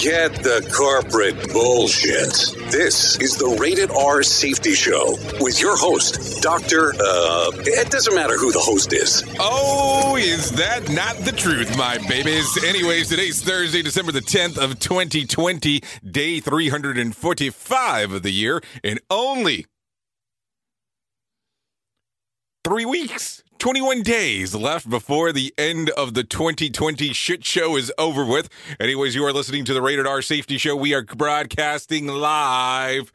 Forget the corporate bullshit. This is the Rated R Safety Show with your host, Dr. Uh, it doesn't matter who the host is. Oh, is that not the truth, my babies? Anyways, today's Thursday, December the 10th of 2020, day 345 of the year, and only three weeks. 21 days left before the end of the 2020 shit show is over with. Anyways, you are listening to the Rated R Safety Show. We are broadcasting live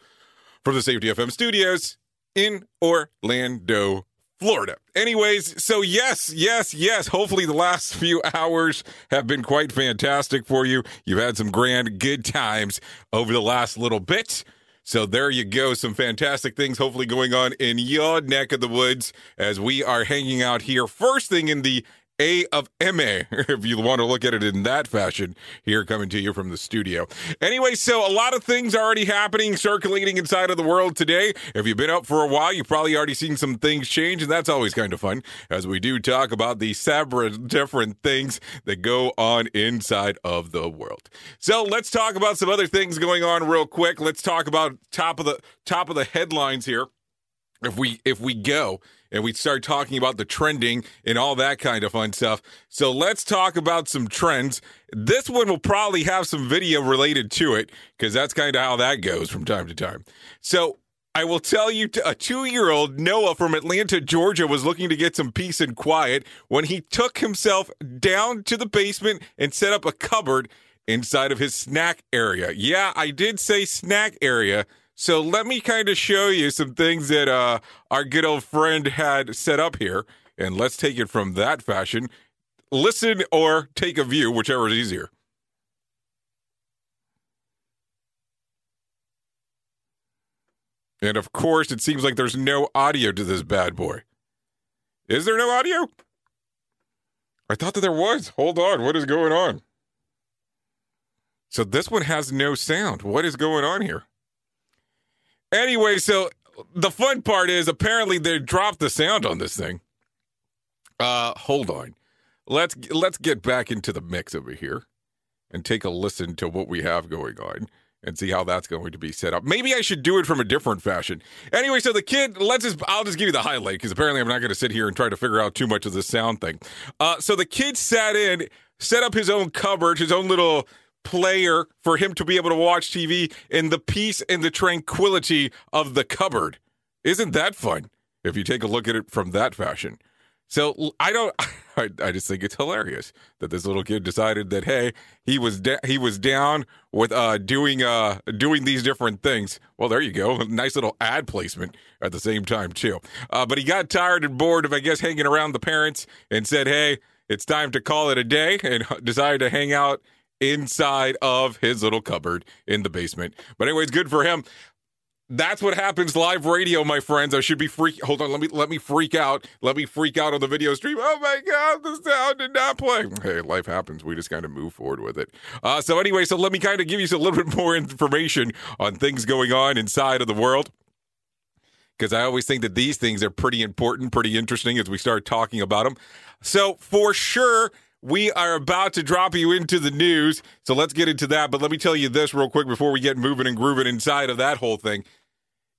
from the Safety FM studios in Orlando, Florida. Anyways, so yes, yes, yes. Hopefully, the last few hours have been quite fantastic for you. You've had some grand good times over the last little bit. So there you go. Some fantastic things hopefully going on in your neck of the woods as we are hanging out here. First thing in the A of MA, if you want to look at it in that fashion, here coming to you from the studio. Anyway, so a lot of things already happening, circulating inside of the world today. If you've been up for a while, you've probably already seen some things change, and that's always kind of fun as we do talk about the several different things that go on inside of the world. So let's talk about some other things going on real quick. Let's talk about top of the top of the headlines here if we if we go and we start talking about the trending and all that kind of fun stuff. So let's talk about some trends. This one will probably have some video related to it because that's kind of how that goes from time to time. So I will tell you, a two year old Noah from Atlanta, Georgia, was looking to get some peace and quiet when he took himself down to the basement and set up a cupboard inside of his snack area. Yeah, I did say snack area. So let me kind of show you some things that uh, our good old friend had set up here, and let's take it from that fashion. Listen or take a view, whichever is easier. And of course, it seems like there's no audio to this bad boy. Is there no audio? I thought that there was. Hold on. What is going on? So this one has no sound. What is going on here? Anyway, so the fun part is apparently they dropped the sound on this thing. Uh hold on. Let's let's get back into the mix over here and take a listen to what we have going on. and see how that's going to be set up. Maybe I should do it from a different fashion. Anyway, so the kid, let's just, I'll just give you the highlight because apparently I'm not going to sit here and try to figure out too much of the sound thing. Uh, so the kid sat in, set up his own cupboard, his own little player for him to be able to watch TV in the peace and the tranquility of the cupboard. Isn't that fun? If you take a look at it from that fashion. So I don't. I, I just think it's hilarious that this little kid decided that hey, he was da- he was down with uh doing uh doing these different things. Well, there you go, nice little ad placement at the same time too. Uh, but he got tired and bored of I guess hanging around the parents and said, hey, it's time to call it a day, and decided to hang out inside of his little cupboard in the basement. But anyways, good for him. That's what happens live radio, my friends. I should be freak. Hold on, let me let me freak out. Let me freak out on the video stream. Oh my god, the sound did not play. Hey, life happens. We just kind of move forward with it. Uh, so anyway, so let me kind of give you a little bit more information on things going on inside of the world because I always think that these things are pretty important, pretty interesting as we start talking about them. So for sure, we are about to drop you into the news. So let's get into that. But let me tell you this real quick before we get moving and grooving inside of that whole thing.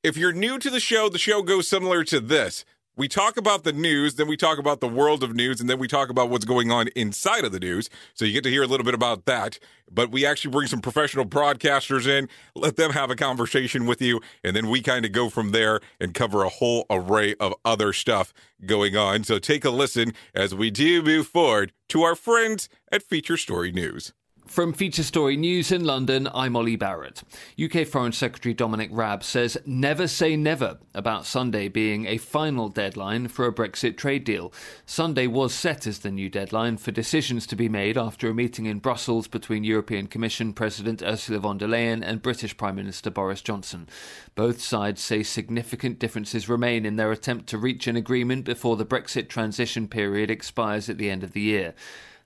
If you're new to the show, the show goes similar to this. We talk about the news, then we talk about the world of news, and then we talk about what's going on inside of the news. So you get to hear a little bit about that. But we actually bring some professional broadcasters in, let them have a conversation with you, and then we kind of go from there and cover a whole array of other stuff going on. So take a listen as we do move forward to our friends at Feature Story News. From Feature Story News in London, I'm Ollie Barrett. UK Foreign Secretary Dominic Raab says never say never about Sunday being a final deadline for a Brexit trade deal. Sunday was set as the new deadline for decisions to be made after a meeting in Brussels between European Commission President Ursula von der Leyen and British Prime Minister Boris Johnson. Both sides say significant differences remain in their attempt to reach an agreement before the Brexit transition period expires at the end of the year.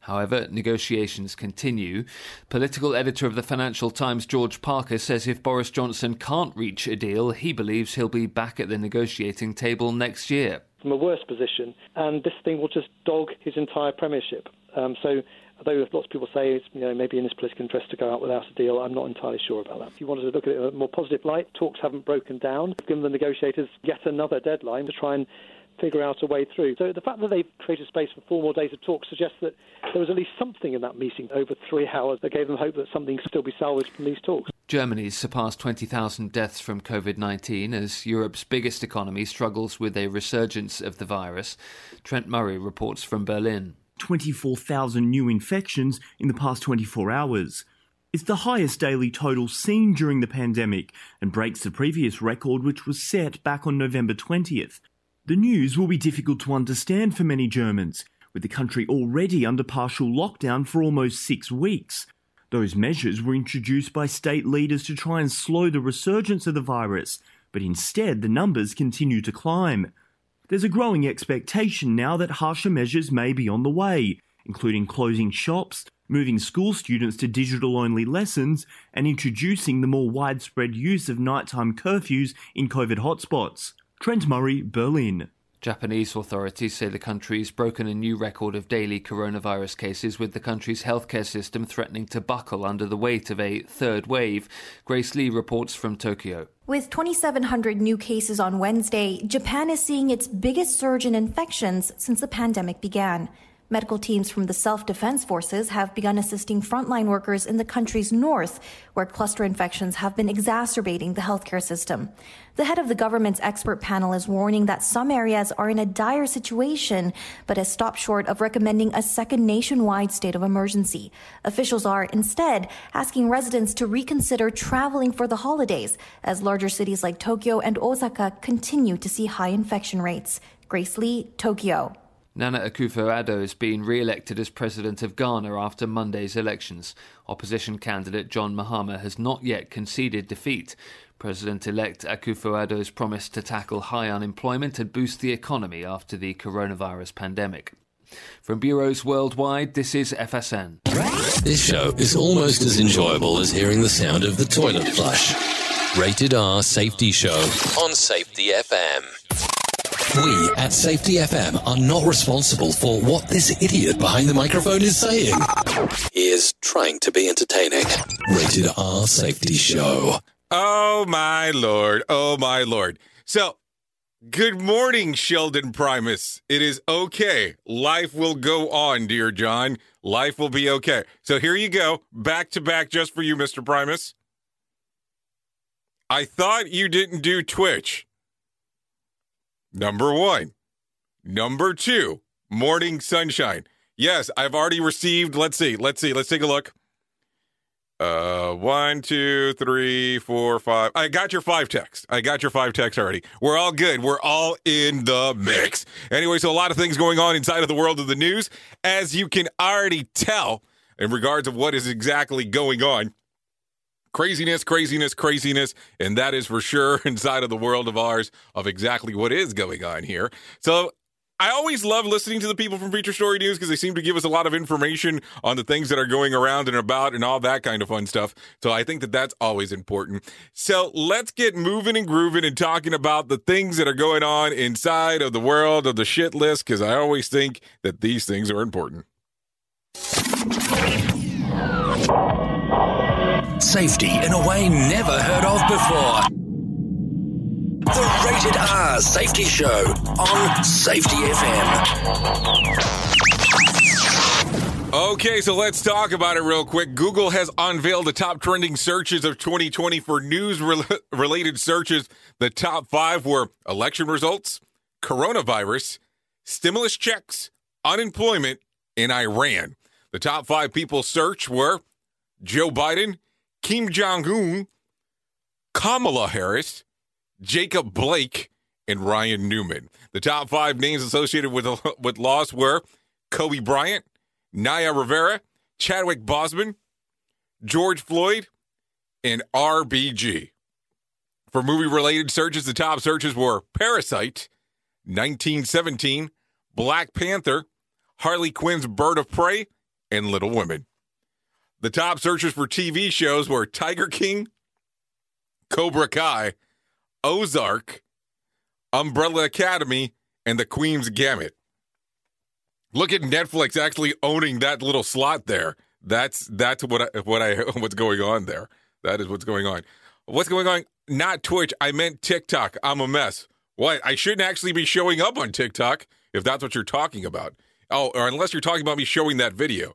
However, negotiations continue. Political editor of the Financial Times, George Parker, says if Boris Johnson can't reach a deal, he believes he'll be back at the negotiating table next year. From a worse position, and this thing will just dog his entire premiership. Um, so although lots of people say it's you know maybe in his political interest to go out without a deal, I'm not entirely sure about that. If you wanted to look at it in a more positive light, talks haven't broken down. Given the negotiators yet another deadline to try and figure out a way through. So the fact that they've created space for four more days of talk suggests that there was at least something in that meeting over three hours that gave them hope that something could still be salvaged from these talks. Germany's surpassed 20,000 deaths from COVID 19 as Europe's biggest economy struggles with a resurgence of the virus. Trent Murray reports from Berlin. 24,000 new infections in the past 24 hours. It's the highest daily total seen during the pandemic and breaks the previous record, which was set back on November 20th. The news will be difficult to understand for many Germans, with the country already under partial lockdown for almost six weeks. Those measures were introduced by state leaders to try and slow the resurgence of the virus, but instead the numbers continue to climb. There's a growing expectation now that harsher measures may be on the way, including closing shops, moving school students to digital only lessons, and introducing the more widespread use of nighttime curfews in COVID hotspots. Trent Murray, Berlin. Japanese authorities say the country's broken a new record of daily coronavirus cases, with the country's healthcare system threatening to buckle under the weight of a third wave. Grace Lee reports from Tokyo. With 2,700 new cases on Wednesday, Japan is seeing its biggest surge in infections since the pandemic began. Medical teams from the self defense forces have begun assisting frontline workers in the country's north, where cluster infections have been exacerbating the healthcare system. The head of the government's expert panel is warning that some areas are in a dire situation, but has stopped short of recommending a second nationwide state of emergency. Officials are instead asking residents to reconsider traveling for the holidays, as larger cities like Tokyo and Osaka continue to see high infection rates. Grace Lee, Tokyo. Nana Akufo-Addo has been re-elected as president of Ghana after Monday's elections. Opposition candidate John Mahama has not yet conceded defeat. President-elect Akufo-Addo's promise to tackle high unemployment and boost the economy after the coronavirus pandemic. From bureaus worldwide, this is FSN. This show is almost as enjoyable as hearing the sound of the toilet flush. Rated R Safety Show on Safety FM. We at Safety FM are not responsible for what this idiot behind the microphone is saying. He is trying to be entertaining. Rated R Safety Show. Oh my lord. Oh my lord. So, good morning, Sheldon Primus. It is okay. Life will go on, dear John. Life will be okay. So, here you go. Back to back just for you, Mr. Primus. I thought you didn't do Twitch. Number one. Number two, Morning Sunshine. Yes, I've already received. Let's see. Let's see. Let's take a look. Uh, one, two, three, four, five. I got your five texts. I got your five texts already. We're all good. We're all in the mix. Anyway, so a lot of things going on inside of the world of the news, as you can already tell in regards of what is exactly going on. Craziness, craziness, craziness, and that is for sure inside of the world of ours of exactly what is going on here. So I always love listening to the people from Feature Story News because they seem to give us a lot of information on the things that are going around and about and all that kind of fun stuff. So I think that that's always important. So let's get moving and grooving and talking about the things that are going on inside of the world of the shit list because I always think that these things are important. Safety in a way never heard of before. The Rated R Safety Show on Safety FM. Okay, so let's talk about it real quick. Google has unveiled the top trending searches of 2020 for news related searches. The top five were election results, coronavirus, stimulus checks, unemployment, and Iran. The top five people searched were Joe Biden, Kim Jong un, Kamala Harris, Jacob Blake, and Ryan Newman. The top five names associated with with loss were Kobe Bryant, Naya Rivera, Chadwick Boseman, George Floyd, and RBG. For movie related searches, the top searches were Parasite, 1917, Black Panther, Harley Quinn's Bird of Prey, and Little Women. The top searches for TV shows were Tiger King, Cobra Kai, Ozark, Umbrella Academy, and The Queen's Gambit. Look at Netflix actually owning that little slot there. That's that's what I, what I what's going on there. That is what's going on. What's going on? Not Twitch. I meant TikTok. I'm a mess. What? I shouldn't actually be showing up on TikTok if that's what you're talking about. Oh, or unless you're talking about me showing that video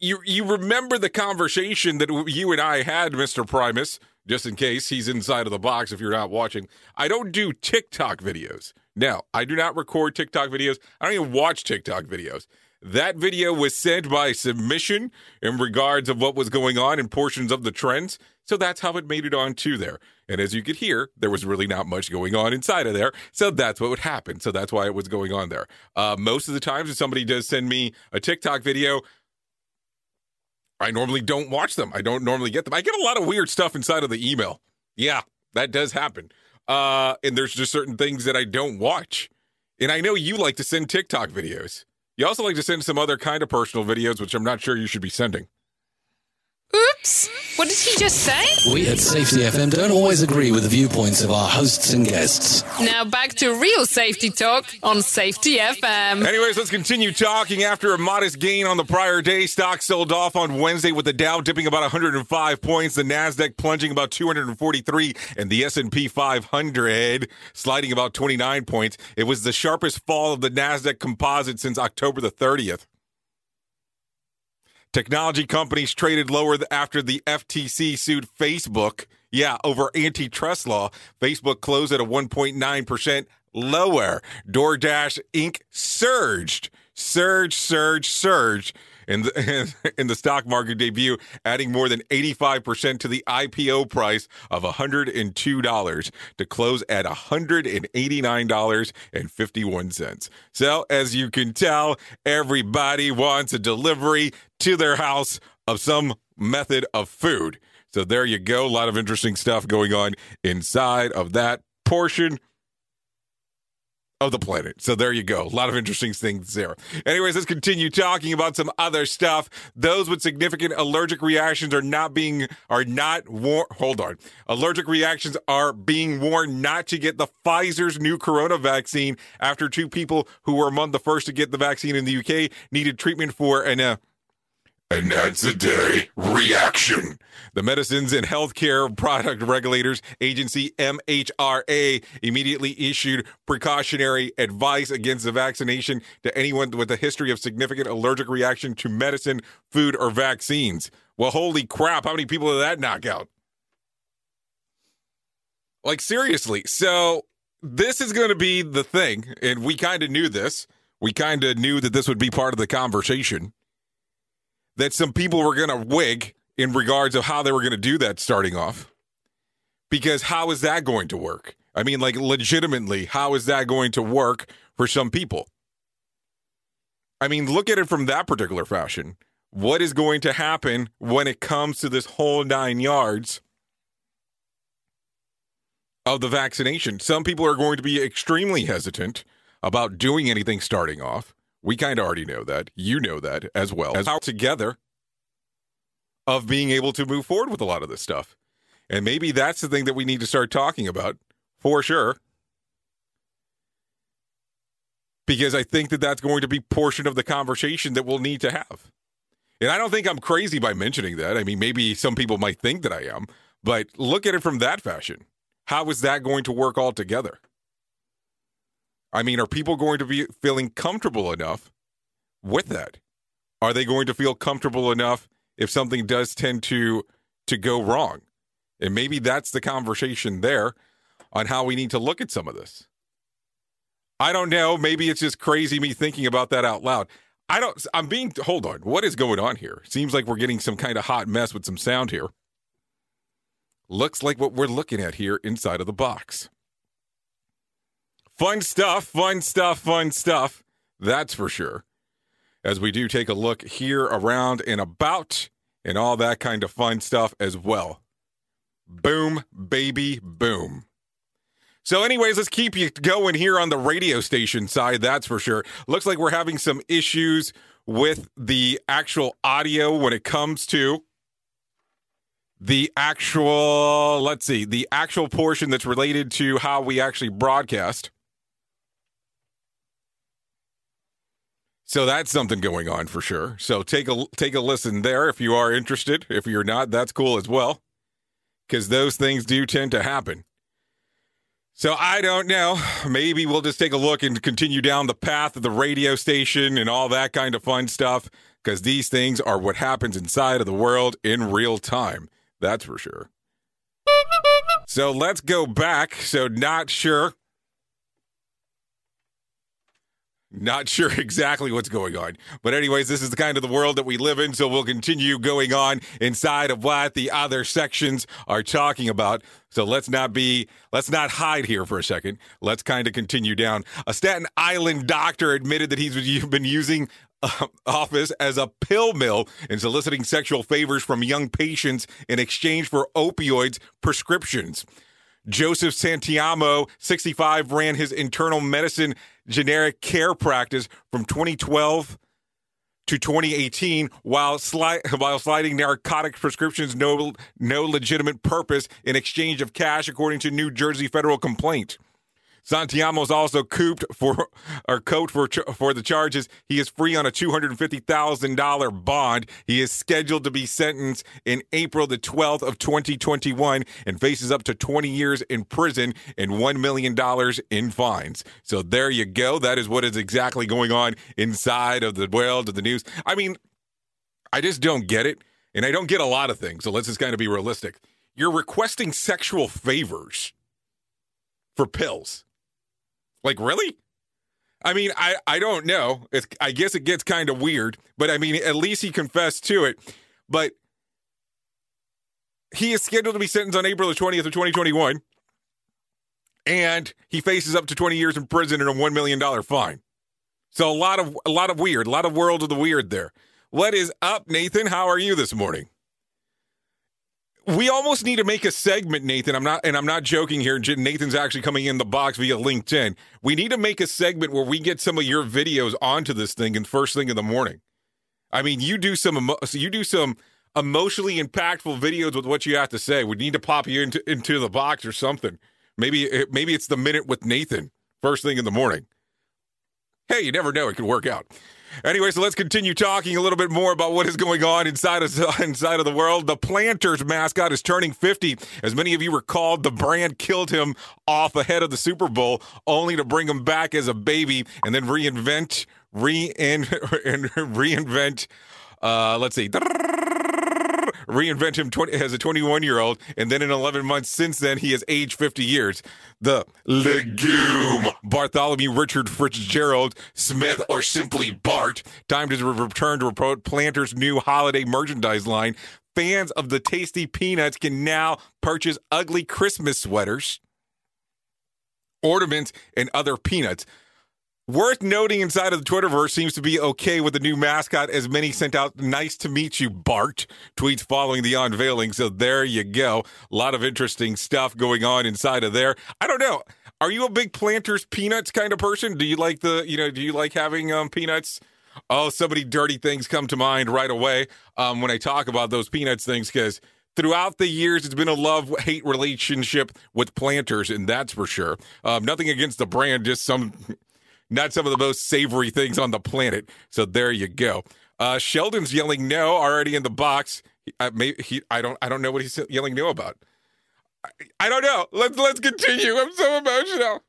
you you remember the conversation that you and I had, Mr. Primus, just in case he's inside of the box if you're not watching. I don't do TikTok videos. Now, I do not record TikTok videos. I don't even watch TikTok videos. That video was sent by submission in regards of what was going on in portions of the trends. So that's how it made it on to there. And as you could hear, there was really not much going on inside of there. So that's what would happen. So that's why it was going on there. Uh, most of the times, if somebody does send me a TikTok video, I normally don't watch them. I don't normally get them. I get a lot of weird stuff inside of the email. Yeah, that does happen. Uh, and there's just certain things that I don't watch. And I know you like to send TikTok videos. You also like to send some other kind of personal videos, which I'm not sure you should be sending. Oops. What did he just say? We at Safety FM don't always agree with the viewpoints of our hosts and guests. Now back to real safety talk on Safety FM. Anyways, let's continue talking. After a modest gain on the prior day, stocks sold off on Wednesday with the Dow dipping about 105 points, the Nasdaq plunging about 243, and the S&P 500 sliding about 29 points. It was the sharpest fall of the Nasdaq composite since October the 30th. Technology companies traded lower after the FTC sued Facebook. Yeah, over antitrust law. Facebook closed at a 1.9% lower. DoorDash Inc. surged, surged, surged, surged in the, in the stock market debut, adding more than 85% to the IPO price of $102 to close at $189.51. So, as you can tell, everybody wants a delivery to their house of some method of food. So, there you go. A lot of interesting stuff going on inside of that portion of the planet. So there you go. A lot of interesting things there. Anyways, let's continue talking about some other stuff. Those with significant allergic reactions are not being are not war hold on. Allergic reactions are being warned not to get the Pfizer's new corona vaccine after two people who were among the first to get the vaccine in the UK needed treatment for an uh, an day reaction. The Medicines and Healthcare Product Regulators Agency, MHRA, immediately issued precautionary advice against the vaccination to anyone with a history of significant allergic reaction to medicine, food, or vaccines. Well, holy crap, how many people did that knock out? Like, seriously. So, this is going to be the thing, and we kind of knew this. We kind of knew that this would be part of the conversation that some people were going to wig in regards of how they were going to do that starting off. Because how is that going to work? I mean, like, legitimately, how is that going to work for some people? I mean, look at it from that particular fashion. What is going to happen when it comes to this whole nine yards of the vaccination? Some people are going to be extremely hesitant about doing anything starting off. We kind of already know that. You know that as well. As together of being able to move forward with a lot of this stuff. And maybe that's the thing that we need to start talking about for sure. Because I think that that's going to be portion of the conversation that we'll need to have. And I don't think I'm crazy by mentioning that. I mean, maybe some people might think that I am, but look at it from that fashion. How is that going to work all together? I mean, are people going to be feeling comfortable enough with that? Are they going to feel comfortable enough if something does tend to to go wrong? And maybe that's the conversation there on how we need to look at some of this. I don't know. Maybe it's just crazy me thinking about that out loud. I don't I'm being hold on. What is going on here? Seems like we're getting some kind of hot mess with some sound here. Looks like what we're looking at here inside of the box. Fun stuff, fun stuff, fun stuff. That's for sure. As we do take a look here around and about and all that kind of fun stuff as well. Boom, baby, boom. So, anyways, let's keep you going here on the radio station side. That's for sure. Looks like we're having some issues with the actual audio when it comes to the actual, let's see, the actual portion that's related to how we actually broadcast. So that's something going on for sure. So take a take a listen there if you are interested. If you're not, that's cool as well. Cuz those things do tend to happen. So I don't know. Maybe we'll just take a look and continue down the path of the radio station and all that kind of fun stuff cuz these things are what happens inside of the world in real time. That's for sure. So let's go back. So not sure Not sure exactly what's going on. But, anyways, this is the kind of the world that we live in. So, we'll continue going on inside of what the other sections are talking about. So, let's not be, let's not hide here for a second. Let's kind of continue down. A Staten Island doctor admitted that he's been using uh, office as a pill mill and soliciting sexual favors from young patients in exchange for opioids prescriptions. Joseph Santiamo, 65, ran his internal medicine generic care practice from 2012 to 2018 while, sli- while sliding narcotic prescriptions no, no legitimate purpose in exchange of cash, according to New Jersey federal complaint. Santiamo is also cooped for or coat for for the charges. He is free on a two hundred fifty thousand dollar bond. He is scheduled to be sentenced in April the twelfth of twenty twenty one and faces up to twenty years in prison and one million dollars in fines. So there you go. That is what is exactly going on inside of the world of the news. I mean, I just don't get it, and I don't get a lot of things. So let's just kind of be realistic. You're requesting sexual favors for pills. Like, really? I mean, I, I don't know. It's, I guess it gets kind of weird, but I mean, at least he confessed to it. But he is scheduled to be sentenced on April the 20th of 2021, and he faces up to 20 years in prison and a $1 million fine. So a lot of a lot of weird, a lot of world of the weird there. What is up, Nathan? How are you this morning? We almost need to make a segment, Nathan. I'm not, and I'm not joking here. Nathan's actually coming in the box via LinkedIn. We need to make a segment where we get some of your videos onto this thing and first thing in the morning. I mean, you do some, you do some emotionally impactful videos with what you have to say. We need to pop you into into the box or something. Maybe, maybe it's the minute with Nathan first thing in the morning. Hey, you never know; it could work out. Anyway, so let's continue talking a little bit more about what is going on inside of inside of the world. The Planters mascot is turning 50. As many of you recalled, the brand killed him off ahead of the Super Bowl, only to bring him back as a baby and then reinvent, re and reinvent. Uh, let's see reinvent him 20, as a 21 year old, and then in 11 months since then, he has aged 50 years. The legume Bartholomew Richard Fitzgerald Smith, or simply Bart, timed his return to promote Planter's new holiday merchandise line. Fans of the tasty peanuts can now purchase ugly Christmas sweaters, ornaments, and other peanuts. Worth noting inside of the Twitterverse seems to be okay with the new mascot, as many sent out nice to meet you, Bart tweets following the unveiling. So there you go. A lot of interesting stuff going on inside of there. I don't know. Are you a big planters peanuts kind of person? Do you like the, you know, do you like having um, peanuts? Oh, so many dirty things come to mind right away um, when I talk about those peanuts things because throughout the years, it's been a love hate relationship with planters, and that's for sure. Um, nothing against the brand, just some not some of the most savory things on the planet. So there you go. Uh, Sheldon's yelling no already in the box. Uh, maybe he, I don't, I don't know what he's yelling no about. I, I don't know. Let's let's continue. I'm so emotional.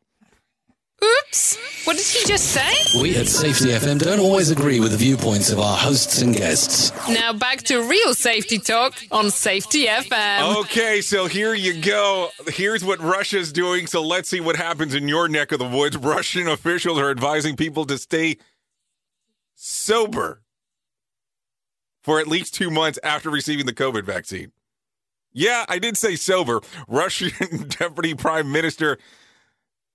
Oops! What did he just say? We at Safety FM don't always agree with the viewpoints of our hosts and guests. Now back to real safety talk on Safety FM. Okay, so here you go. Here's what Russia's doing. So let's see what happens in your neck of the woods. Russian officials are advising people to stay sober for at least two months after receiving the COVID vaccine. Yeah, I did say sober. Russian Deputy Prime Minister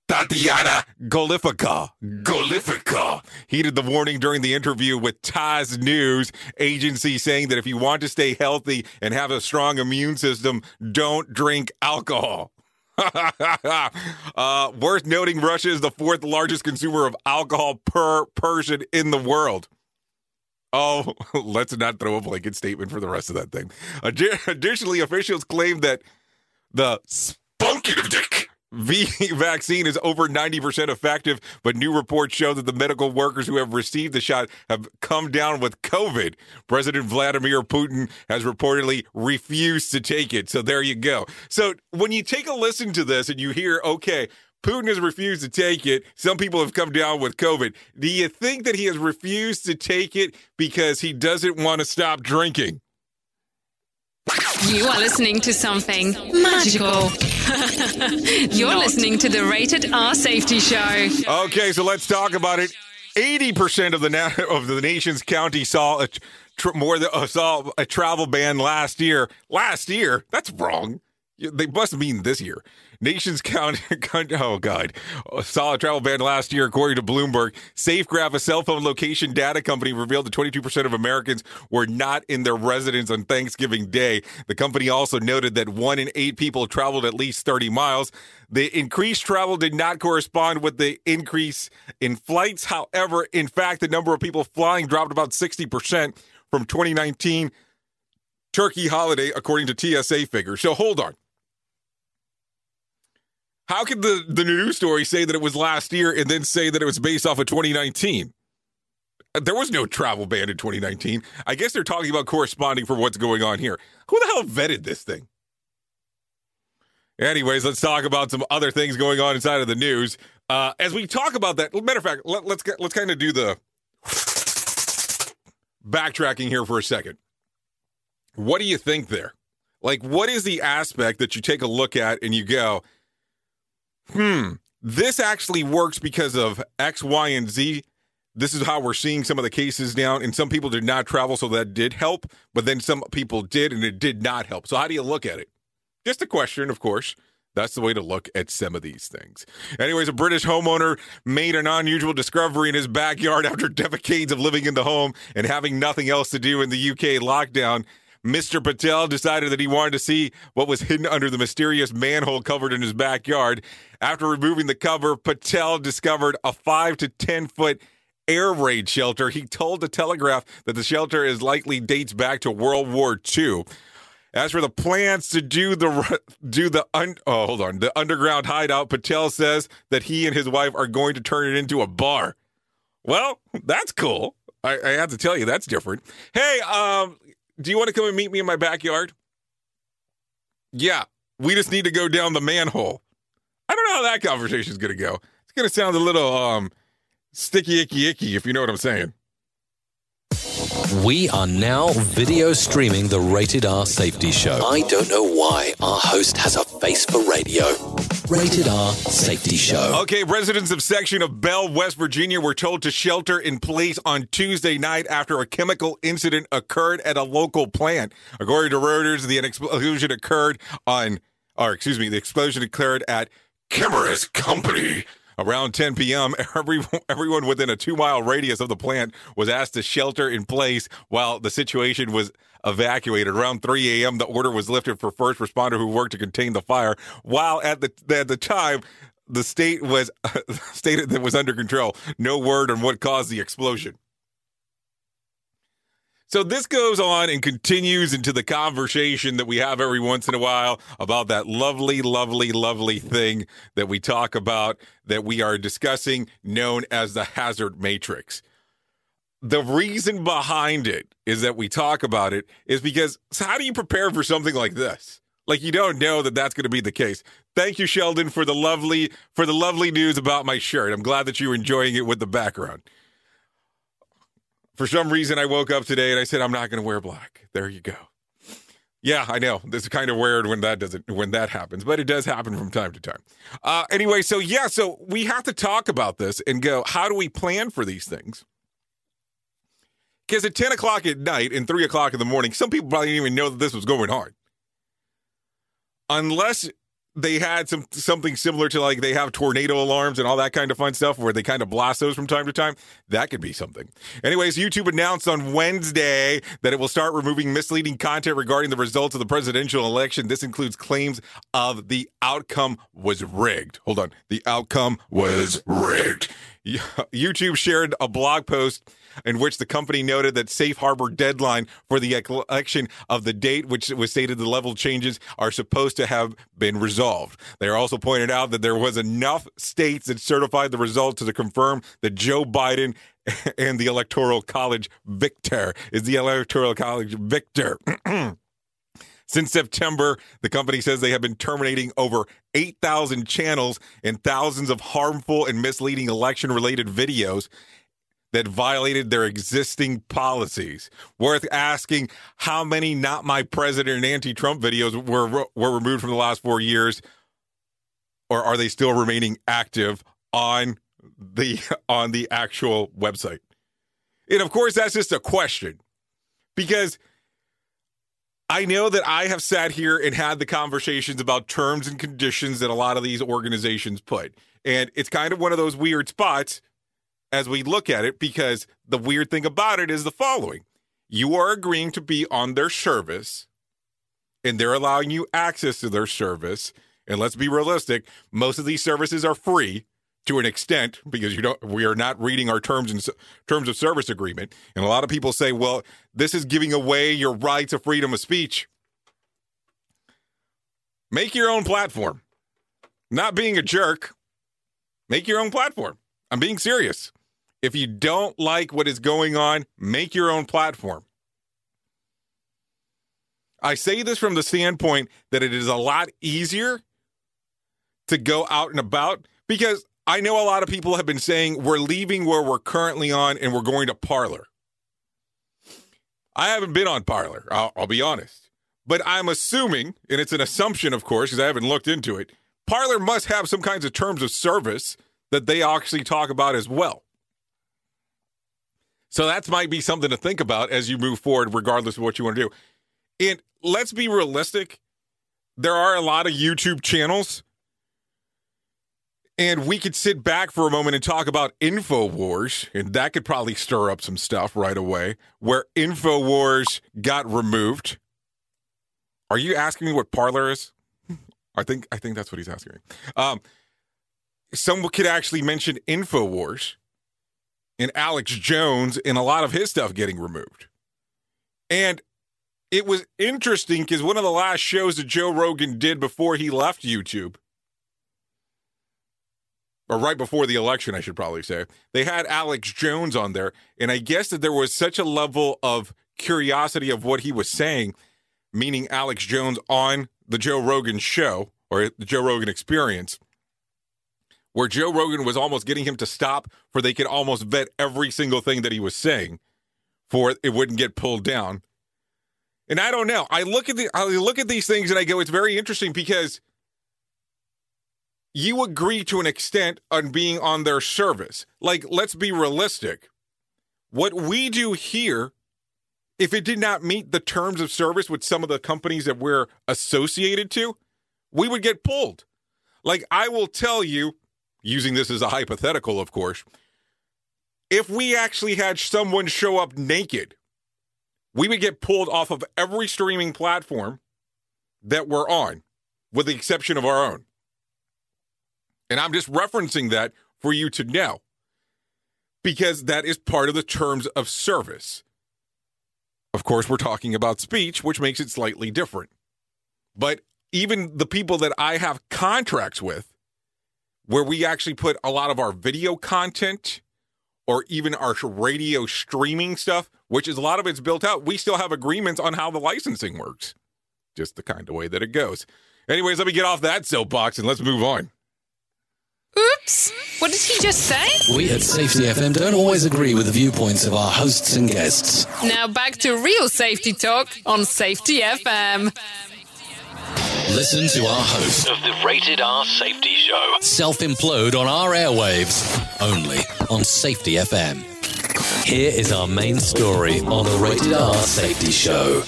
Tatiana Golifica. Golifica heeded the warning during the interview with TASS News agency saying that if you want to stay healthy and have a strong immune system, don't drink alcohol. uh, worth noting, Russia is the fourth largest consumer of alcohol per person in the world. Oh, let's not throw a blanket statement for the rest of that thing. Additionally, officials claim that the spunky dick V vaccine is over 90% effective, but new reports show that the medical workers who have received the shot have come down with COVID. President Vladimir Putin has reportedly refused to take it. So there you go. So when you take a listen to this and you hear, okay, Putin has refused to take it. Some people have come down with COVID. Do you think that he has refused to take it because he doesn't want to stop drinking? You are listening to something magical. You're Not. listening to the Rated R Safety Show. Okay, so let's talk about it. 80% of the na- of the nation's county saw a tr- more than uh, saw a travel ban last year. Last year? That's wrong. They must mean this year. Nations count, oh God, a solid travel ban last year, according to Bloomberg. SafeGraph, a cell phone location data company, revealed that 22% of Americans were not in their residence on Thanksgiving Day. The company also noted that one in eight people traveled at least 30 miles. The increased travel did not correspond with the increase in flights. However, in fact, the number of people flying dropped about 60% from 2019 turkey holiday, according to TSA figures. So hold on. How could the, the news story say that it was last year and then say that it was based off of 2019? There was no travel ban in 2019. I guess they're talking about corresponding for what's going on here. Who the hell vetted this thing? Anyways, let's talk about some other things going on inside of the news. Uh, as we talk about that, matter of fact, let, let's get, let's kind of do the backtracking here for a second. What do you think there? Like, what is the aspect that you take a look at and you go, hmm, this actually works because of X, Y, and Z. This is how we're seeing some of the cases down. And some people did not travel, so that did help. But then some people did, and it did not help. So, how do you look at it? Just a question, of course. That's the way to look at some of these things. Anyways, a British homeowner made an unusual discovery in his backyard after decades of living in the home and having nothing else to do in the UK lockdown Mr. Patel decided that he wanted to see what was hidden under the mysterious manhole covered in his backyard. After removing the cover, Patel discovered a 5 to 10 foot air raid shelter. He told the Telegraph that the shelter is likely dates back to World War II. As for the plans to do the do the un, oh hold on the underground hideout, Patel says that he and his wife are going to turn it into a bar. Well, that's cool. I, I have to tell you, that's different. Hey, um, do you want to come and meet me in my backyard? Yeah, we just need to go down the manhole. I don't know how that conversation is going to go. It's going to sound a little um sticky icky icky if you know what I'm saying. We are now video streaming the Rated R Safety Show. I don't know why our host has a face for radio. Rated R Safety Show. Okay, residents of section of Belle, West Virginia were told to shelter in place on Tuesday night after a chemical incident occurred at a local plant. According to Reuters, the explosion occurred on, or excuse me, the explosion occurred at Chemours Company. Around 10 p.m., everyone, everyone within a two mile radius of the plant was asked to shelter in place while the situation was evacuated. Around 3 a.m., the order was lifted for first responder who worked to contain the fire. While at the at the time, the state was stated that was under control. No word on what caused the explosion. So this goes on and continues into the conversation that we have every once in a while about that lovely, lovely, lovely thing that we talk about that we are discussing known as the hazard matrix. The reason behind it is that we talk about it is because so how do you prepare for something like this? Like you don't know that that's going to be the case. Thank you, Sheldon, for the lovely for the lovely news about my shirt. I'm glad that you're enjoying it with the background for some reason, I woke up today and I said, I'm not going to wear black. There you go. Yeah, I know. This is kind of weird when that doesn't when that happens, but it does happen from time to time. Uh, anyway, so yeah, so we have to talk about this and go. How do we plan for these things? Because at ten o'clock at night and three o'clock in the morning, some people probably didn't even know that this was going on, unless they had some something similar to like they have tornado alarms and all that kind of fun stuff where they kind of blast those from time to time. That could be something. Anyways, YouTube announced on Wednesday that it will start removing misleading content regarding the results of the presidential election. This includes claims of the outcome was rigged. Hold on. The outcome was rigged. YouTube shared a blog post in which the company noted that safe harbor deadline for the election of the date, which was stated the level changes are supposed to have been resolved. They also pointed out that there was enough states that certified the results to confirm that Joe Biden and the Electoral College victor is the Electoral College victor. Since September, the company says they have been terminating over 8,000 channels and thousands of harmful and misleading election related videos that violated their existing policies. Worth asking how many not my president and anti-Trump videos were were removed from the last 4 years or are they still remaining active on the on the actual website? And of course that's just a question. Because I know that I have sat here and had the conversations about terms and conditions that a lot of these organizations put. And it's kind of one of those weird spots as we look at it because the weird thing about it is the following. You are agreeing to be on their service and they're allowing you access to their service. And let's be realistic, most of these services are free to an extent because you don't we are not reading our terms and terms of service agreement. And a lot of people say well this is giving away your right to freedom of speech. Make your own platform. Not being a jerk. Make your own platform. I'm being serious if you don't like what is going on make your own platform i say this from the standpoint that it is a lot easier to go out and about because I know a lot of people have been saying we're leaving where we're currently on and we're going to Parler. I haven't been on Parler, I'll, I'll be honest. But I'm assuming, and it's an assumption, of course, because I haven't looked into it, Parler must have some kinds of terms of service that they actually talk about as well. So that might be something to think about as you move forward, regardless of what you want to do. And let's be realistic. There are a lot of YouTube channels and we could sit back for a moment and talk about InfoWars, and that could probably stir up some stuff right away, where InfoWars got removed Are you asking me what Parler is? I think I think that's what he's asking me. Um, someone could actually mention Infowars and Alex Jones and a lot of his stuff getting removed. And it was interesting because one of the last shows that Joe Rogan did before he left YouTube, or right before the election, I should probably say, they had Alex Jones on there. And I guess that there was such a level of curiosity of what he was saying, meaning Alex Jones on the Joe Rogan show or the Joe Rogan experience, where Joe Rogan was almost getting him to stop for they could almost vet every single thing that he was saying for it wouldn't get pulled down. And I don't know. I look at the I look at these things and I go, it's very interesting because you agree to an extent on being on their service. Like, let's be realistic. What we do here, if it did not meet the terms of service with some of the companies that we're associated to, we would get pulled. Like, I will tell you, using this as a hypothetical, of course, if we actually had someone show up naked we would get pulled off of every streaming platform that we're on, with the exception of our own. And I'm just referencing that for you to know because that is part of the terms of service. Of course, we're talking about speech, which makes it slightly different. But even the people that I have contracts with, where we actually put a lot of our video content or even our radio streaming stuff, which is a lot of it's built out, we still have agreements on how the licensing works. Just the kind of way that it goes. Anyways, let me get off that soapbox and let's move on. Oops. What did he just say? We at Safety FM don't always agree with the viewpoints of our hosts and guests. Now back to real safety talk on Safety FM. Listen to our host of the Rated R Safety Show. self implode on our airwaves only on Safety FM. Here is our main story on the Rated R Safety Show.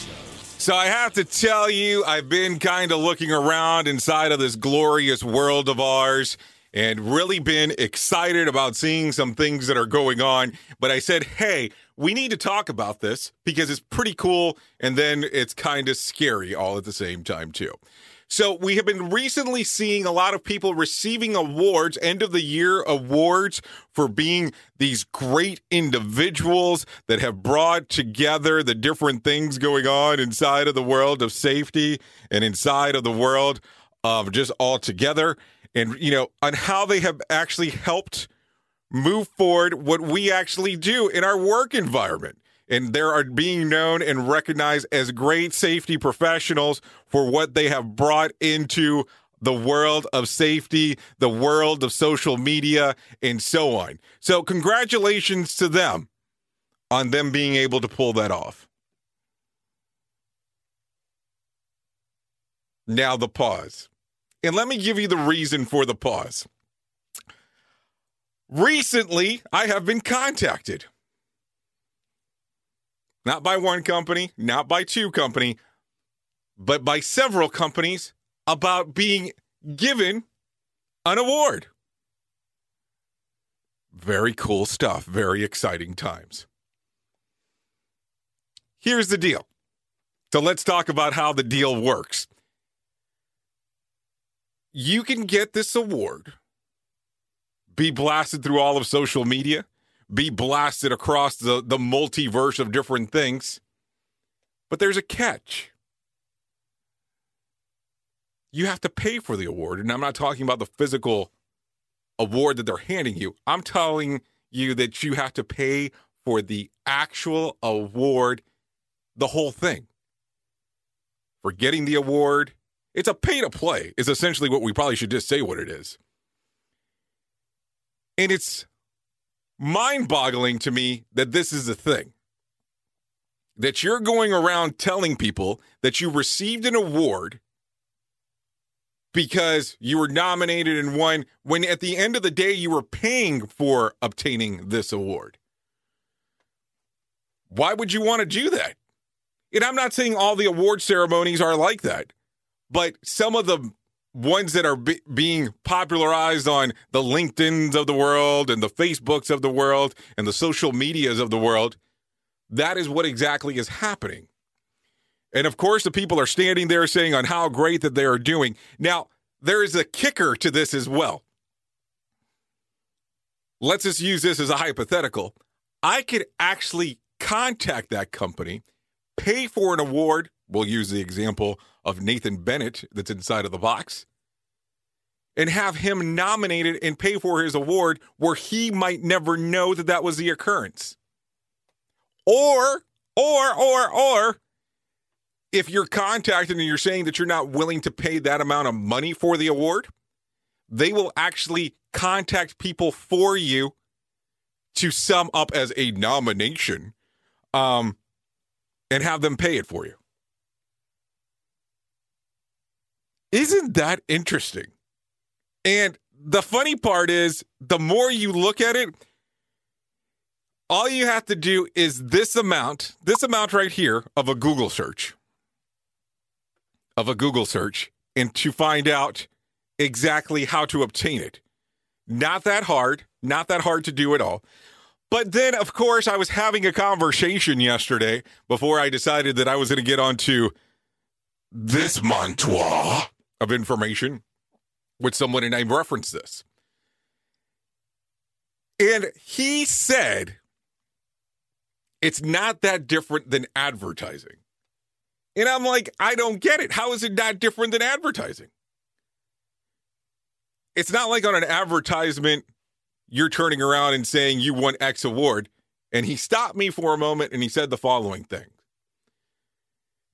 So I have to tell you, I've been kind of looking around inside of this glorious world of ours and really been excited about seeing some things that are going on. But I said, hey, we need to talk about this because it's pretty cool and then it's kind of scary all at the same time, too. So we have been recently seeing a lot of people receiving awards, end of the year awards for being these great individuals that have brought together the different things going on inside of the world of safety and inside of the world of just all together. And you know on how they have actually helped move forward what we actually do in our work environment and they are being known and recognized as great safety professionals for what they have brought into the world of safety, the world of social media, and so on. So, congratulations to them on them being able to pull that off. Now, the pause. And let me give you the reason for the pause. Recently, I have been contacted not by one company, not by two company, but by several companies about being given an award. Very cool stuff, very exciting times. Here's the deal. So let's talk about how the deal works. You can get this award, be blasted through all of social media, be blasted across the, the multiverse of different things. But there's a catch. You have to pay for the award. And I'm not talking about the physical award that they're handing you. I'm telling you that you have to pay for the actual award, the whole thing. For getting the award, it's a pay to play, is essentially what we probably should just say what it is. And it's mind boggling to me that this is a thing. That you're going around telling people that you received an award because you were nominated and won when at the end of the day you were paying for obtaining this award. Why would you want to do that? And I'm not saying all the award ceremonies are like that, but some of the ones that are be- being popularized on the LinkedIn's of the world and the Facebooks of the world and the social medias of the world, that is what exactly is happening. And of course, the people are standing there saying on how great that they are doing. Now, there is a kicker to this as well. Let's just use this as a hypothetical. I could actually contact that company, pay for an award. We'll use the example of Nathan Bennett that's inside of the box, and have him nominated and pay for his award where he might never know that that was the occurrence. Or, or, or, or, if you're contacted and you're saying that you're not willing to pay that amount of money for the award, they will actually contact people for you to sum up as a nomination um, and have them pay it for you. Isn't that interesting? And the funny part is, the more you look at it, all you have to do is this amount, this amount right here of a Google search, of a Google search, and to find out exactly how to obtain it. Not that hard, not that hard to do at all. But then, of course, I was having a conversation yesterday before I decided that I was going to get onto this montoire of information with someone, and I referenced this. And he said it's not that different than advertising. And I'm like, I don't get it. How is it not different than advertising? It's not like on an advertisement, you're turning around and saying you won X award. And he stopped me for a moment and he said the following thing.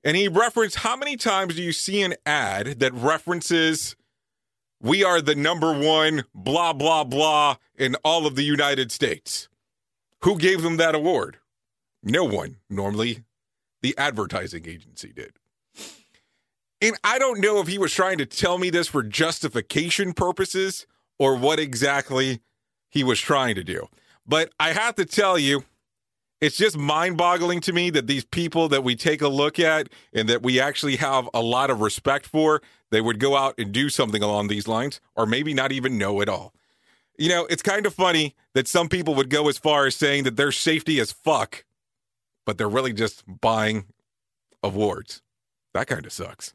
And he referenced how many times do you see an ad that references we are the number one, blah, blah, blah, in all of the United States? Who gave them that award? No one. Normally, the advertising agency did. And I don't know if he was trying to tell me this for justification purposes or what exactly he was trying to do. But I have to tell you, it's just mind boggling to me that these people that we take a look at and that we actually have a lot of respect for, they would go out and do something along these lines or maybe not even know at all. You know, it's kind of funny that some people would go as far as saying that they're safety is fuck, but they're really just buying awards. That kind of sucks.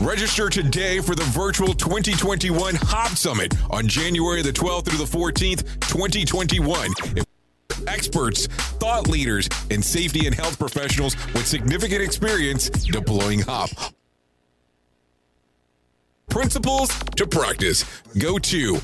Register today for the virtual 2021 Hop Summit on January the 12th through the 14th, 2021. Experts, thought leaders, and safety and health professionals with significant experience deploying HOP. Principles to practice. Go to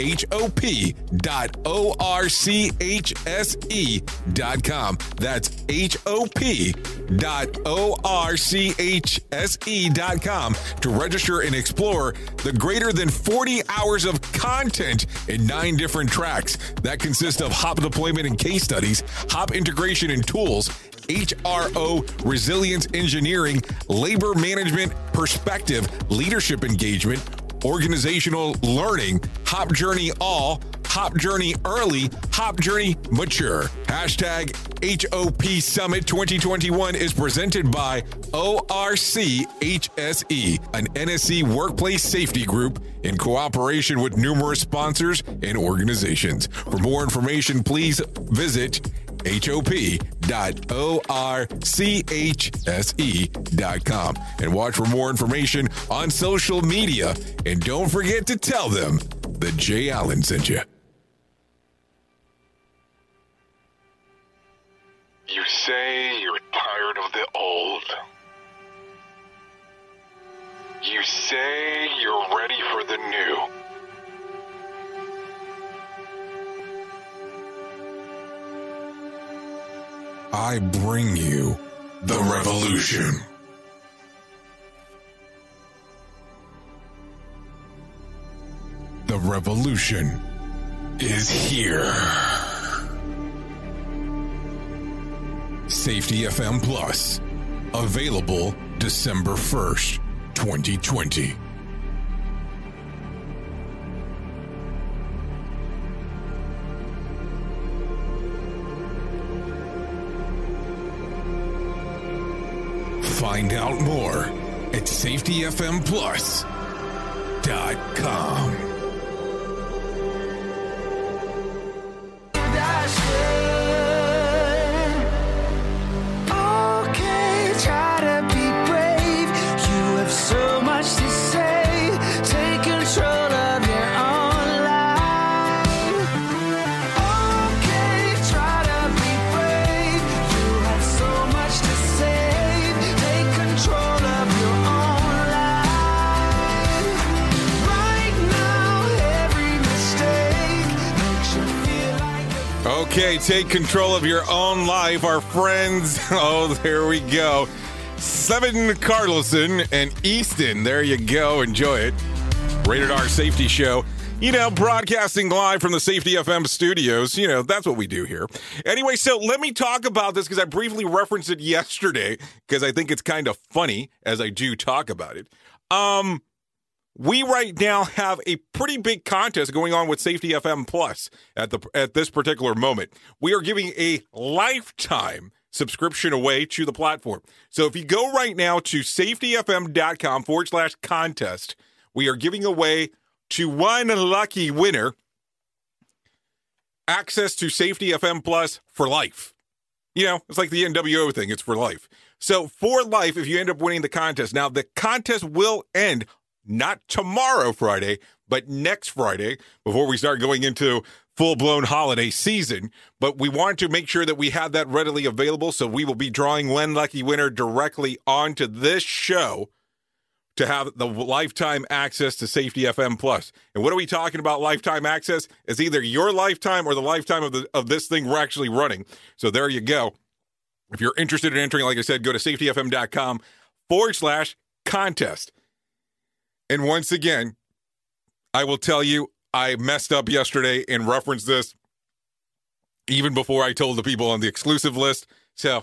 hop.orchse.com. That's H O P dot O R C H S E dot com to register and explore the greater than 40 hours of content in nine different tracks that consist of hop deployment and case studies, hop integration and tools, HRO, resilience engineering, labor management, perspective, leadership engagement, organizational learning, Hop Journey All, Hop Journey Early, Hop Journey Mature. Hashtag HOP Summit 2021 is presented by ORC HSE, an NSC workplace safety group in cooperation with numerous sponsors and organizations. For more information, please visit hop.orchse.com and watch for more information on social media. And don't forget to tell them that Jay Allen sent you. You say you're tired of the old. You say you're ready for the new. I bring you the revolution. The revolution is here. Safety FM Plus, available December 1st, 2020. Find out more at safetyfmplus.com. Okay, take control of your own life, our friends. Oh, there we go. Seven Carlson and Easton. There you go. Enjoy it. Rated R Safety Show. You know, broadcasting live from the Safety FM studios. You know, that's what we do here. Anyway, so let me talk about this because I briefly referenced it yesterday because I think it's kind of funny as I do talk about it. Um, we right now have a pretty big contest going on with Safety FM Plus at the at this particular moment. We are giving a lifetime subscription away to the platform. So if you go right now to safetyfm.com forward slash contest, we are giving away to one lucky winner access to Safety FM Plus for life. You know, it's like the NWO thing, it's for life. So for life, if you end up winning the contest, now the contest will end not tomorrow, Friday, but next Friday before we start going into full blown holiday season. But we want to make sure that we have that readily available. So we will be drawing one lucky winner directly onto this show to have the lifetime access to Safety FM Plus. And what are we talking about lifetime access? It's either your lifetime or the lifetime of the of this thing we're actually running. So there you go. If you're interested in entering, like I said, go to safetyfm.com forward slash contest. And once again, I will tell you, I messed up yesterday and referenced this even before I told the people on the exclusive list. So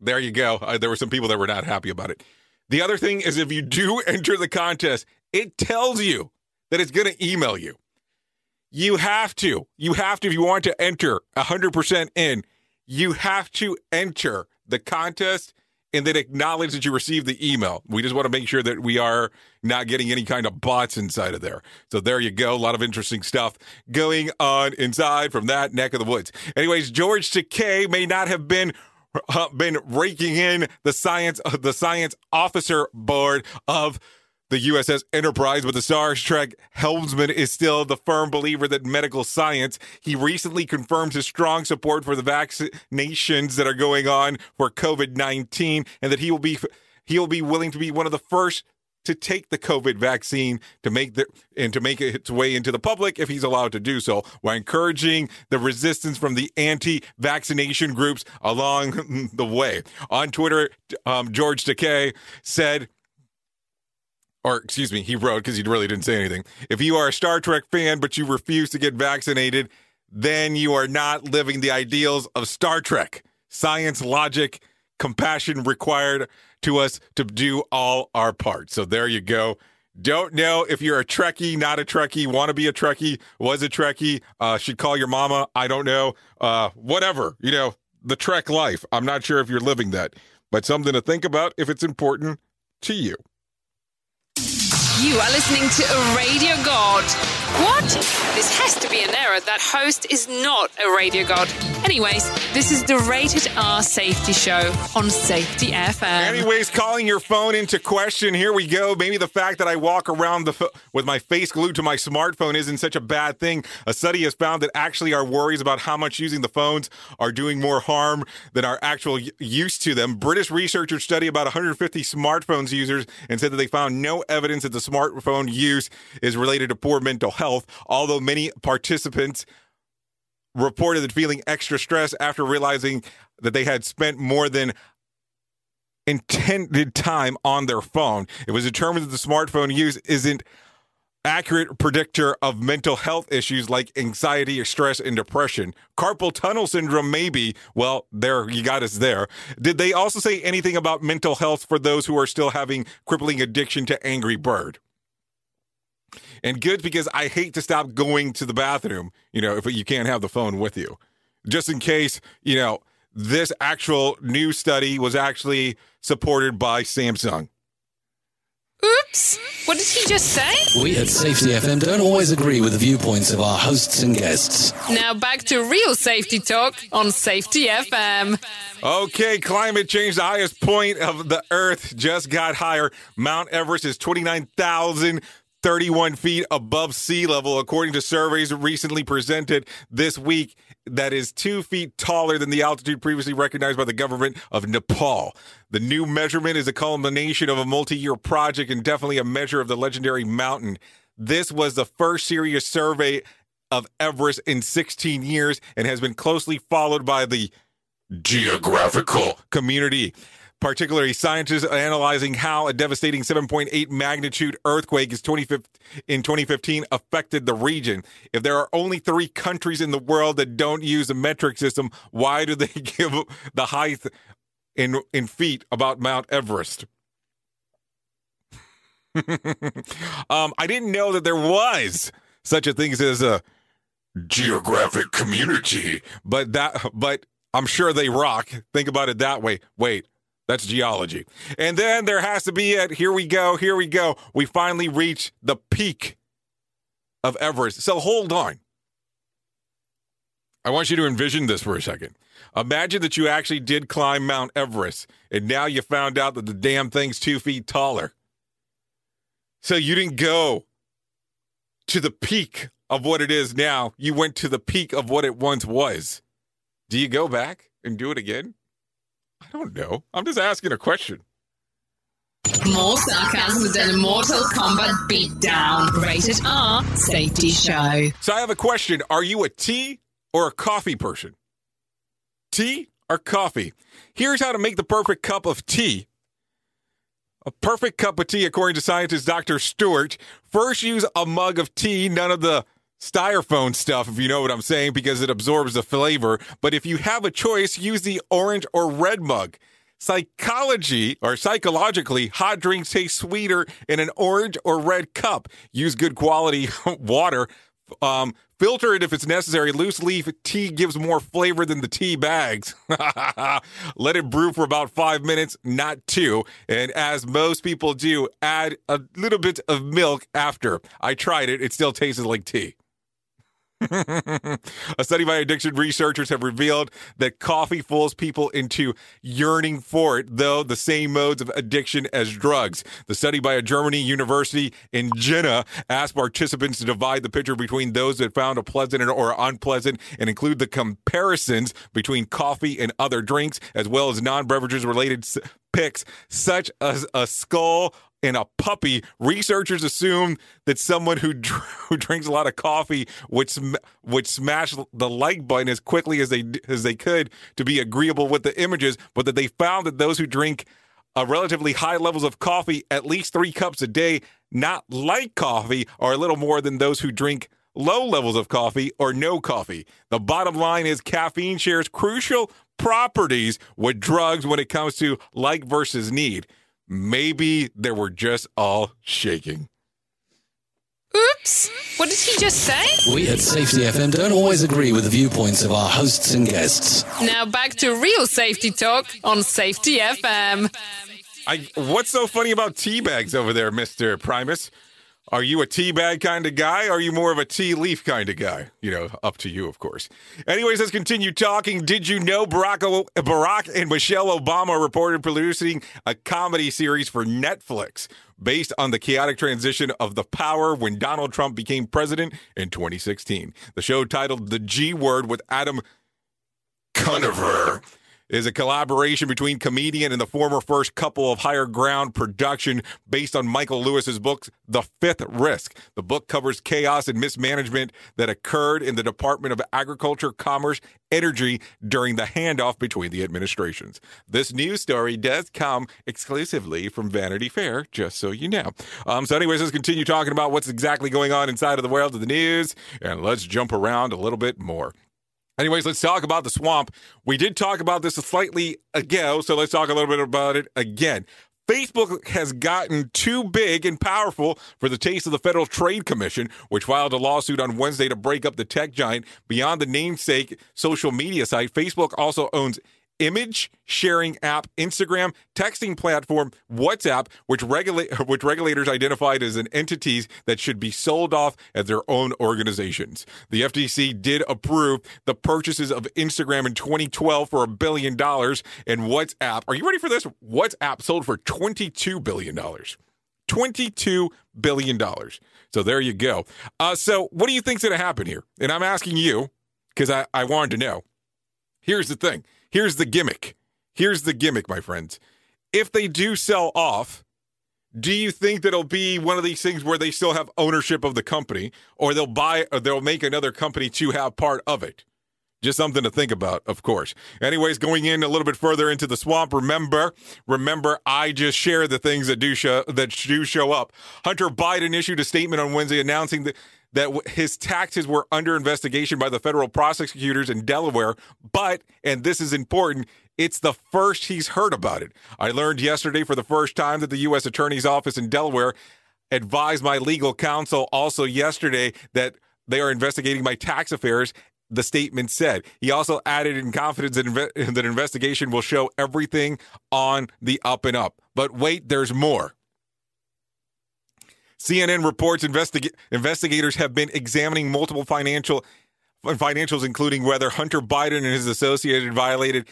there you go. There were some people that were not happy about it. The other thing is, if you do enter the contest, it tells you that it's going to email you. You have to. You have to, if you want to enter 100% in, you have to enter the contest and then acknowledge that you received the email. We just want to make sure that we are not getting any kind of bots inside of there. So there you go. A lot of interesting stuff going on inside from that neck of the woods. Anyways, George Takei may not have been uh, been raking in the science uh, the science officer board of the USS Enterprise, but the Star Trek helmsman is still the firm believer that medical science. He recently confirmed his strong support for the vaccinations that are going on for COVID nineteen, and that he will be he will be willing to be one of the first to take the COVID vaccine to make the and to make its way into the public if he's allowed to do so, while encouraging the resistance from the anti-vaccination groups along the way. On Twitter, um, George Takei said or excuse me, he wrote because he really didn't say anything. If you are a Star Trek fan but you refuse to get vaccinated, then you are not living the ideals of Star Trek. Science, logic, compassion required to us to do all our parts. So there you go. Don't know if you're a Trekkie, not a Trekkie, want to be a Trekkie, was a Trekkie, uh, should call your mama. I don't know. Uh, whatever, you know, the Trek life. I'm not sure if you're living that, but something to think about if it's important to you. You are listening to a radio god. What? This has to be an error. That host is not a radio god. Anyways, this is the Rated R Safety Show on Safety FM. Anyways, calling your phone into question. Here we go. Maybe the fact that I walk around the f- with my face glued to my smartphone isn't such a bad thing. A study has found that actually our worries about how much using the phones are doing more harm than our actual y- use to them. British researchers study about 150 smartphones users and said that they found no evidence that the smartphone use is related to poor mental health, although many participants reported feeling extra stress after realizing that they had spent more than intended time on their phone. It was determined that the smartphone use isn't accurate predictor of mental health issues like anxiety or stress and depression. Carpal tunnel syndrome maybe. Well, there you got us there. Did they also say anything about mental health for those who are still having crippling addiction to Angry Bird? And good because I hate to stop going to the bathroom, you know, if you can't have the phone with you. Just in case, you know, this actual new study was actually supported by Samsung. Oops! What did he just say? We at Safety FM don't always agree with the viewpoints of our hosts and guests. Now back to real safety talk on Safety FM. Okay, climate change, the highest point of the earth just got higher. Mount Everest is 29,031 feet above sea level, according to surveys recently presented this week. That is two feet taller than the altitude previously recognized by the government of Nepal. The new measurement is a culmination of a multi year project and definitely a measure of the legendary mountain. This was the first serious survey of Everest in 16 years and has been closely followed by the geographical community, particularly scientists analyzing how a devastating 7.8 magnitude earthquake is 2015 in 2015 affected the region. If there are only three countries in the world that don't use a metric system, why do they give the height in in feet about Mount Everest? um, I didn't know that there was such a thing as a geographic community, but that but I'm sure they rock. Think about it that way. Wait, that's geology. And then there has to be it. Here we go. Here we go. We finally reach the peak of Everest. So hold on. I want you to envision this for a second. Imagine that you actually did climb Mount Everest, and now you found out that the damn thing's two feet taller. So you didn't go to the peak of what it is now. You went to the peak of what it once was. Do you go back and do it again? I don't know. I'm just asking a question. More sarcasm than a Mortal Kombat beatdown. Rated R Safety Show. So I have a question. Are you a tea or a coffee person? Tea or coffee? Here's how to make the perfect cup of tea. A perfect cup of tea, according to scientist Dr. Stewart. First, use a mug of tea, none of the styrofoam stuff, if you know what I'm saying, because it absorbs the flavor. But if you have a choice, use the orange or red mug. Psychology or psychologically, hot drinks taste sweeter in an orange or red cup. Use good quality water. Um, filter it if it's necessary. Loose leaf tea gives more flavor than the tea bags. Let it brew for about five minutes, not two. And as most people do, add a little bit of milk after. I tried it, it still tasted like tea. a study by addiction researchers have revealed that coffee fools people into yearning for it, though the same modes of addiction as drugs. The study by a Germany university in Jena asked participants to divide the picture between those that found a pleasant or unpleasant and include the comparisons between coffee and other drinks, as well as non-beverages related s- picks, such as a skull in a puppy, researchers assume that someone who, dr- who drinks a lot of coffee would sm- would smash the like button as quickly as they as they could to be agreeable with the images, but that they found that those who drink uh, relatively high levels of coffee, at least three cups a day, not like coffee, are a little more than those who drink low levels of coffee or no coffee. The bottom line is caffeine shares crucial properties with drugs when it comes to like versus need. Maybe they were just all shaking. Oops! What did he just say? We at Safety FM don't always agree with the viewpoints of our hosts and guests. Now back to real safety talk on Safety FM. I what's so funny about tea bags over there, Mister Primus? Are you a tea bag kind of guy? Are you more of a tea leaf kind of guy? You know, up to you, of course. Anyways, let's continue talking. Did you know Barack, o- Barack and Michelle Obama reported producing a comedy series for Netflix based on the chaotic transition of the power when Donald Trump became president in 2016? The show titled The G Word with Adam Conover is a collaboration between comedian and the former first couple of Higher Ground production based on Michael Lewis's book, The Fifth Risk. The book covers chaos and mismanagement that occurred in the Department of Agriculture, Commerce, Energy during the handoff between the administrations. This news story does come exclusively from Vanity Fair, just so you know. Um, so, anyways, let's continue talking about what's exactly going on inside of the world of the news, and let's jump around a little bit more. Anyways, let's talk about the swamp. We did talk about this slightly ago, so let's talk a little bit about it again. Facebook has gotten too big and powerful for the taste of the Federal Trade Commission, which filed a lawsuit on Wednesday to break up the tech giant. Beyond the namesake social media site, Facebook also owns image sharing app Instagram, texting platform WhatsApp, which regulate which regulators identified as an entities that should be sold off as their own organizations. The FTC did approve the purchases of Instagram in 2012 for a billion dollars and WhatsApp. Are you ready for this? WhatsApp sold for 22 billion dollars. 22 billion dollars. So there you go. Uh, so what do you think's going to happen here? And I'm asking you because I, I wanted to know. Here's the thing. Here's the gimmick. Here's the gimmick, my friends. If they do sell off, do you think that it'll be one of these things where they still have ownership of the company, or they'll buy, or they'll make another company to have part of it? Just something to think about, of course. Anyways, going in a little bit further into the swamp, remember, remember, I just share the things that do show that do show up. Hunter Biden issued a statement on Wednesday announcing that that his taxes were under investigation by the federal prosecutors in Delaware, but, and this is important, it's the first he's heard about it. I learned yesterday for the first time that the U.S. Attorney's Office in Delaware advised my legal counsel also yesterday that they are investigating my tax affairs. The statement said. He also added in confidence that, inve- that investigation will show everything on the up and up. But wait, there's more. CNN reports investiga- investigators have been examining multiple financial financials, including whether Hunter Biden and his associates violated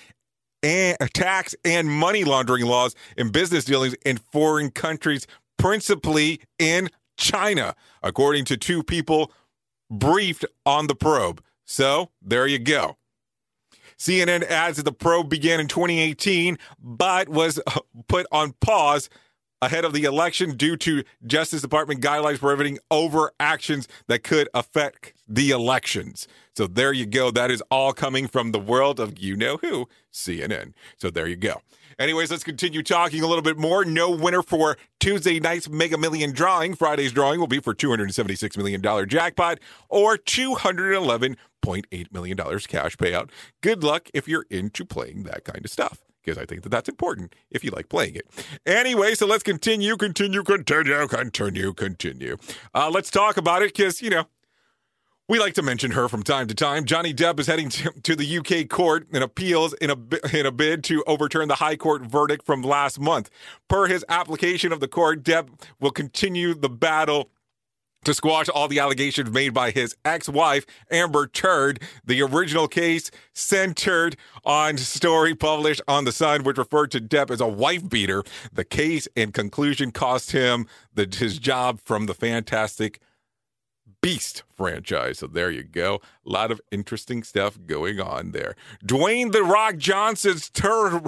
and, tax and money laundering laws in business dealings in foreign countries, principally in China, according to two people briefed on the probe. So there you go. CNN adds that the probe began in 2018, but was uh, put on pause ahead of the election due to Justice Department guidelines prohibiting overactions that could affect the elections. So there you go. That is all coming from the world of you know who, CNN. So there you go. Anyways, let's continue talking a little bit more. No winner for Tuesday night's Mega Million drawing. Friday's drawing will be for $276 million jackpot or $211.8 million cash payout. Good luck if you're into playing that kind of stuff because I think that that's important if you like playing it. Anyway, so let's continue, continue, continue, continue, continue. Uh, let's talk about it because, you know, we like to mention her from time to time. Johnny Depp is heading to, to the UK court in appeals in a, in a bid to overturn the High Court verdict from last month. Per his application of the court, Depp will continue the battle to squash all the allegations made by his ex-wife Amber Turd. The original case centered on story published on the Sun, which referred to Depp as a wife beater. The case in conclusion cost him the, his job from the Fantastic Beast franchise. So there you go. A lot of interesting stuff going on there. Dwayne The Rock Johnson's tur-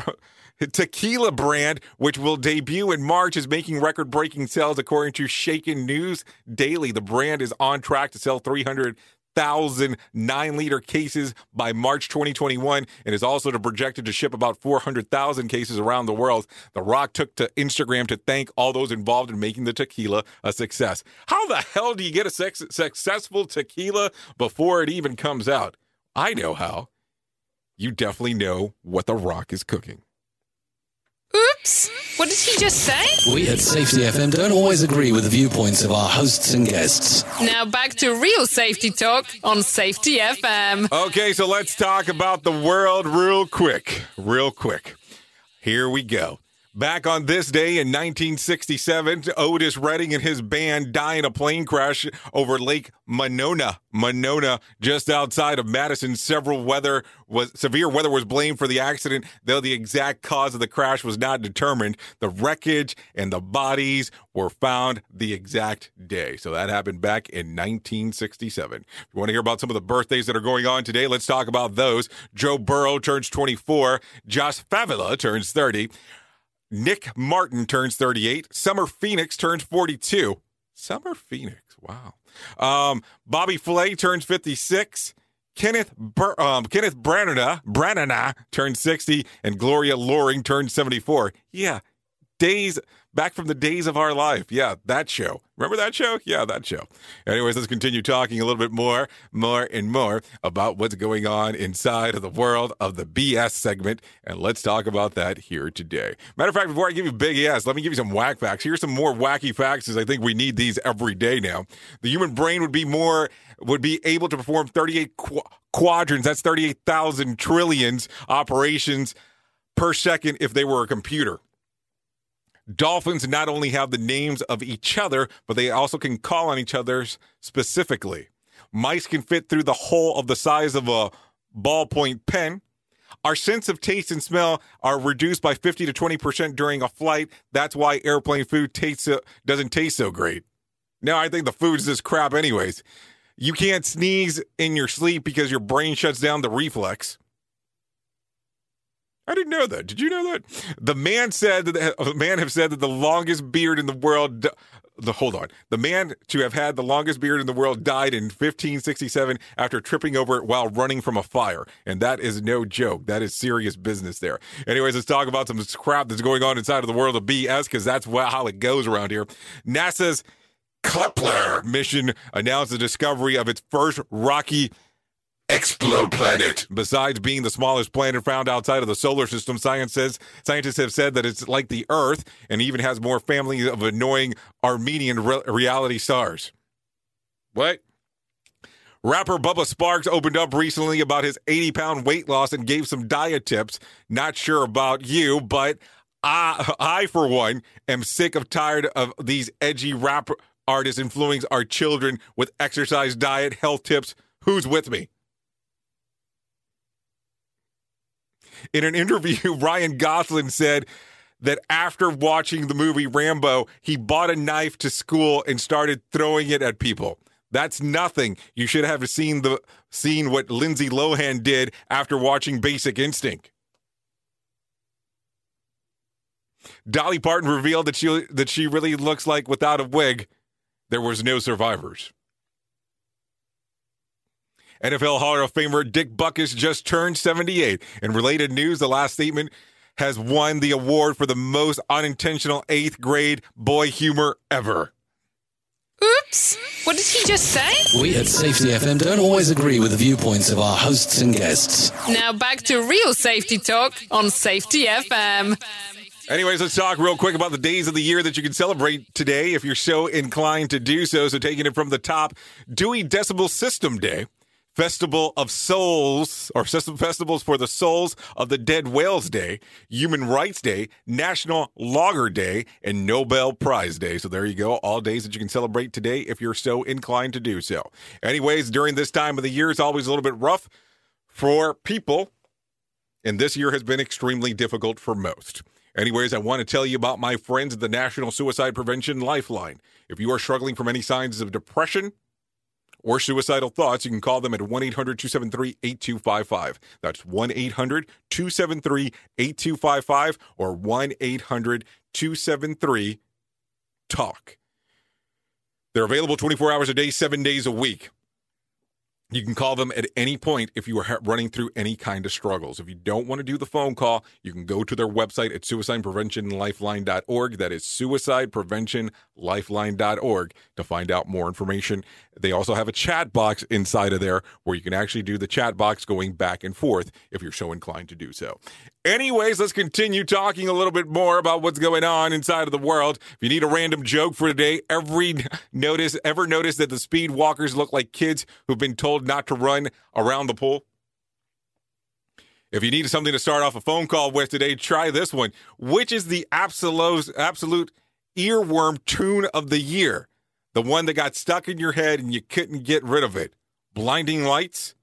tequila brand, which will debut in March, is making record breaking sales according to Shanken News Daily. The brand is on track to sell 300,000 nine liter cases by March 2021 and is also projected to ship about 400,000 cases around the world. The Rock took to Instagram to thank all those involved in making the tequila a success. How the hell do you get a sex- successful tequila before it even comes out? I know how. You definitely know what The Rock is cooking. Oops! What did he just say? We at Safety FM don't always agree with the viewpoints of our hosts and guests. Now back to real safety talk on Safety FM. Okay, so let's talk about the world real quick. Real quick. Here we go. Back on this day in 1967, Otis Redding and his band die in a plane crash over Lake Monona. Monona, just outside of Madison. Several weather was severe weather was blamed for the accident, though the exact cause of the crash was not determined. The wreckage and the bodies were found the exact day. So that happened back in 1967. If you want to hear about some of the birthdays that are going on today, let's talk about those. Joe Burrow turns 24. Josh Favila turns 30. Nick Martin turns 38. Summer Phoenix turns 42. Summer Phoenix, wow. Um, Bobby Flay turns 56. Kenneth Bur- um, Kenneth Branagh, Branagh turns 60, and Gloria Loring turns 74. Yeah, days back from the days of our life. Yeah, that show. Remember that show? Yeah, that show. Anyways, let's continue talking a little bit more, more and more about what's going on inside of the world of the BS segment. And let's talk about that here today. Matter of fact, before I give you big yes, let me give you some whack facts. Here's some more wacky facts as I think we need these every day now. The human brain would be more, would be able to perform 38 qu- quadrants. That's 38,000 trillions operations per second if they were a computer. Dolphins not only have the names of each other, but they also can call on each other specifically. Mice can fit through the hole of the size of a ballpoint pen. Our sense of taste and smell are reduced by 50 to 20% during a flight. That's why airplane food tastes doesn't taste so great. Now, I think the food's just crap, anyways. You can't sneeze in your sleep because your brain shuts down the reflex. I didn't know that. Did you know that? The man said that the man have said that the longest beard in the world. The hold on, the man to have had the longest beard in the world died in 1567 after tripping over it while running from a fire, and that is no joke. That is serious business there. Anyways, let's talk about some crap that's going on inside of the world of BS because that's how it goes around here. NASA's Kepler mission announced the discovery of its first rocky exoplanet. Besides being the smallest planet found outside of the solar system, science says scientists have said that it's like the Earth and even has more family of annoying Armenian re- reality stars. What? Rapper Bubba Sparxxx opened up recently about his 80 pound weight loss and gave some diet tips. Not sure about you, but I, I for one, am sick of tired of these edgy rap artists influencing our children with exercise, diet, health tips. Who's with me? In an interview, Ryan Gosling said that after watching the movie Rambo, he bought a knife to school and started throwing it at people. That's nothing. You should have seen the seen what Lindsay Lohan did after watching Basic Instinct. Dolly Parton revealed that she that she really looks like without a wig, there was no survivors. NFL Hall of Famer Dick Butkus just turned 78. In related news, the last statement has won the award for the most unintentional eighth grade boy humor ever. Oops. What did he just say? We at Safety FM don't always agree with the viewpoints of our hosts and guests. Now back to real safety talk on Safety FM. Anyways, let's talk real quick about the days of the year that you can celebrate today if you're so inclined to do so. So, taking it from the top, Dewey Decimal System Day. Festival of Souls, or Festivals for the Souls of the Dead Whales Day, Human Rights Day, National Lager Day, and Nobel Prize Day. So there you go, all days that you can celebrate today if you're so inclined to do so. Anyways, during this time of the year, it's always a little bit rough for people, and this year has been extremely difficult for most. Anyways, I want to tell you about my friends at the National Suicide Prevention Lifeline. If you are struggling from any signs of depression, or suicidal thoughts, you can call them at 1 800 273 8255. That's 1 800 273 8255 or 1 800 273 TALK. They're available 24 hours a day, seven days a week. You can call them at any point if you are running through any kind of struggles. If you don't want to do the phone call, you can go to their website at suicidepreventionlifeline.org. That is suicidepreventionlifeline.org to find out more information. They also have a chat box inside of there where you can actually do the chat box going back and forth if you're so inclined to do so. Anyways, let's continue talking a little bit more about what's going on inside of the world. If you need a random joke for today, every notice ever notice that the speed walkers look like kids who've been told not to run around the pool? If you need something to start off a phone call with today, try this one. Which is the absolute absolute earworm tune of the year? The one that got stuck in your head and you couldn't get rid of it. Blinding Lights,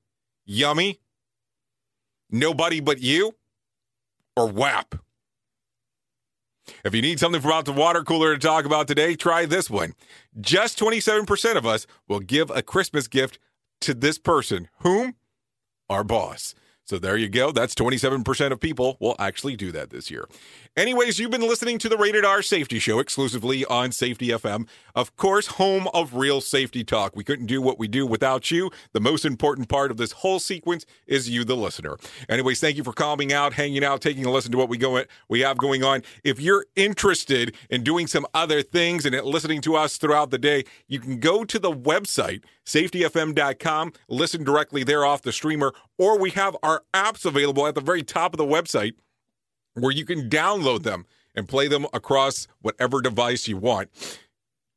Yummy, Nobody But You, or WAP? If you need something from out the water cooler to talk about today, try this one. Just 27% of us will give a Christmas gift to this person. Whom? Our boss. So there you go. That's 27% of people will actually do that this year. Anyways, you've been listening to the Rated R Safety Show exclusively on Safety FM. Of course, home of real safety talk. We couldn't do what we do without you. The most important part of this whole sequence is you, the listener. Anyways, thank you for calming out, hanging out, taking a listen to what we go we have going on. If you're interested in doing some other things and listening to us throughout the day, you can go to the website safetyfm.com, listen directly there off the streamer, or we have our apps available at the very top of the website where you can download them and play them across whatever device you want.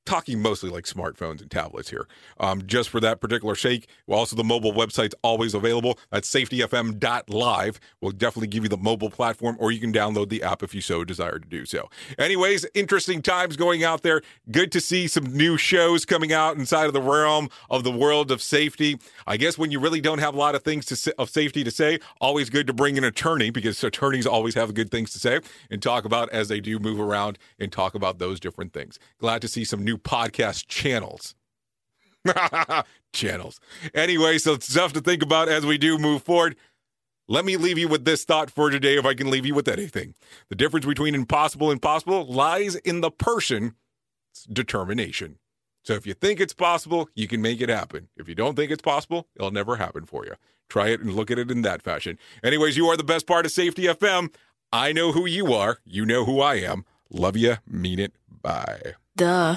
Talking mostly like smartphones and tablets here, um, just for that particular shake. Also, the mobile website's always available. That's safetyfm.live. We'll definitely give you the mobile platform, or you can download the app if you so desire to do so. Anyways, interesting times going out there. Good to see some new shows coming out inside of the realm of the world of safety. I guess when you really don't have a lot of things to of safety to say, always good to bring an attorney because attorneys always have good things to say and talk about as they do move around and talk about those different things. Glad to see some new podcast channels. channels. Anyway, so it's stuff to think about as we do move forward. Let me leave you with this thought for today, if I can leave you with anything. The difference between impossible and possible lies in the person's determination. So if you think it's possible, you can make it happen. If you don't think it's possible, it'll never happen for you. Try it and look at it in that fashion. Anyways, you are the best part of Safety FM. I know who you are. You know who I am. Love you. Mean it. Bye. Duh.